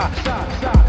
The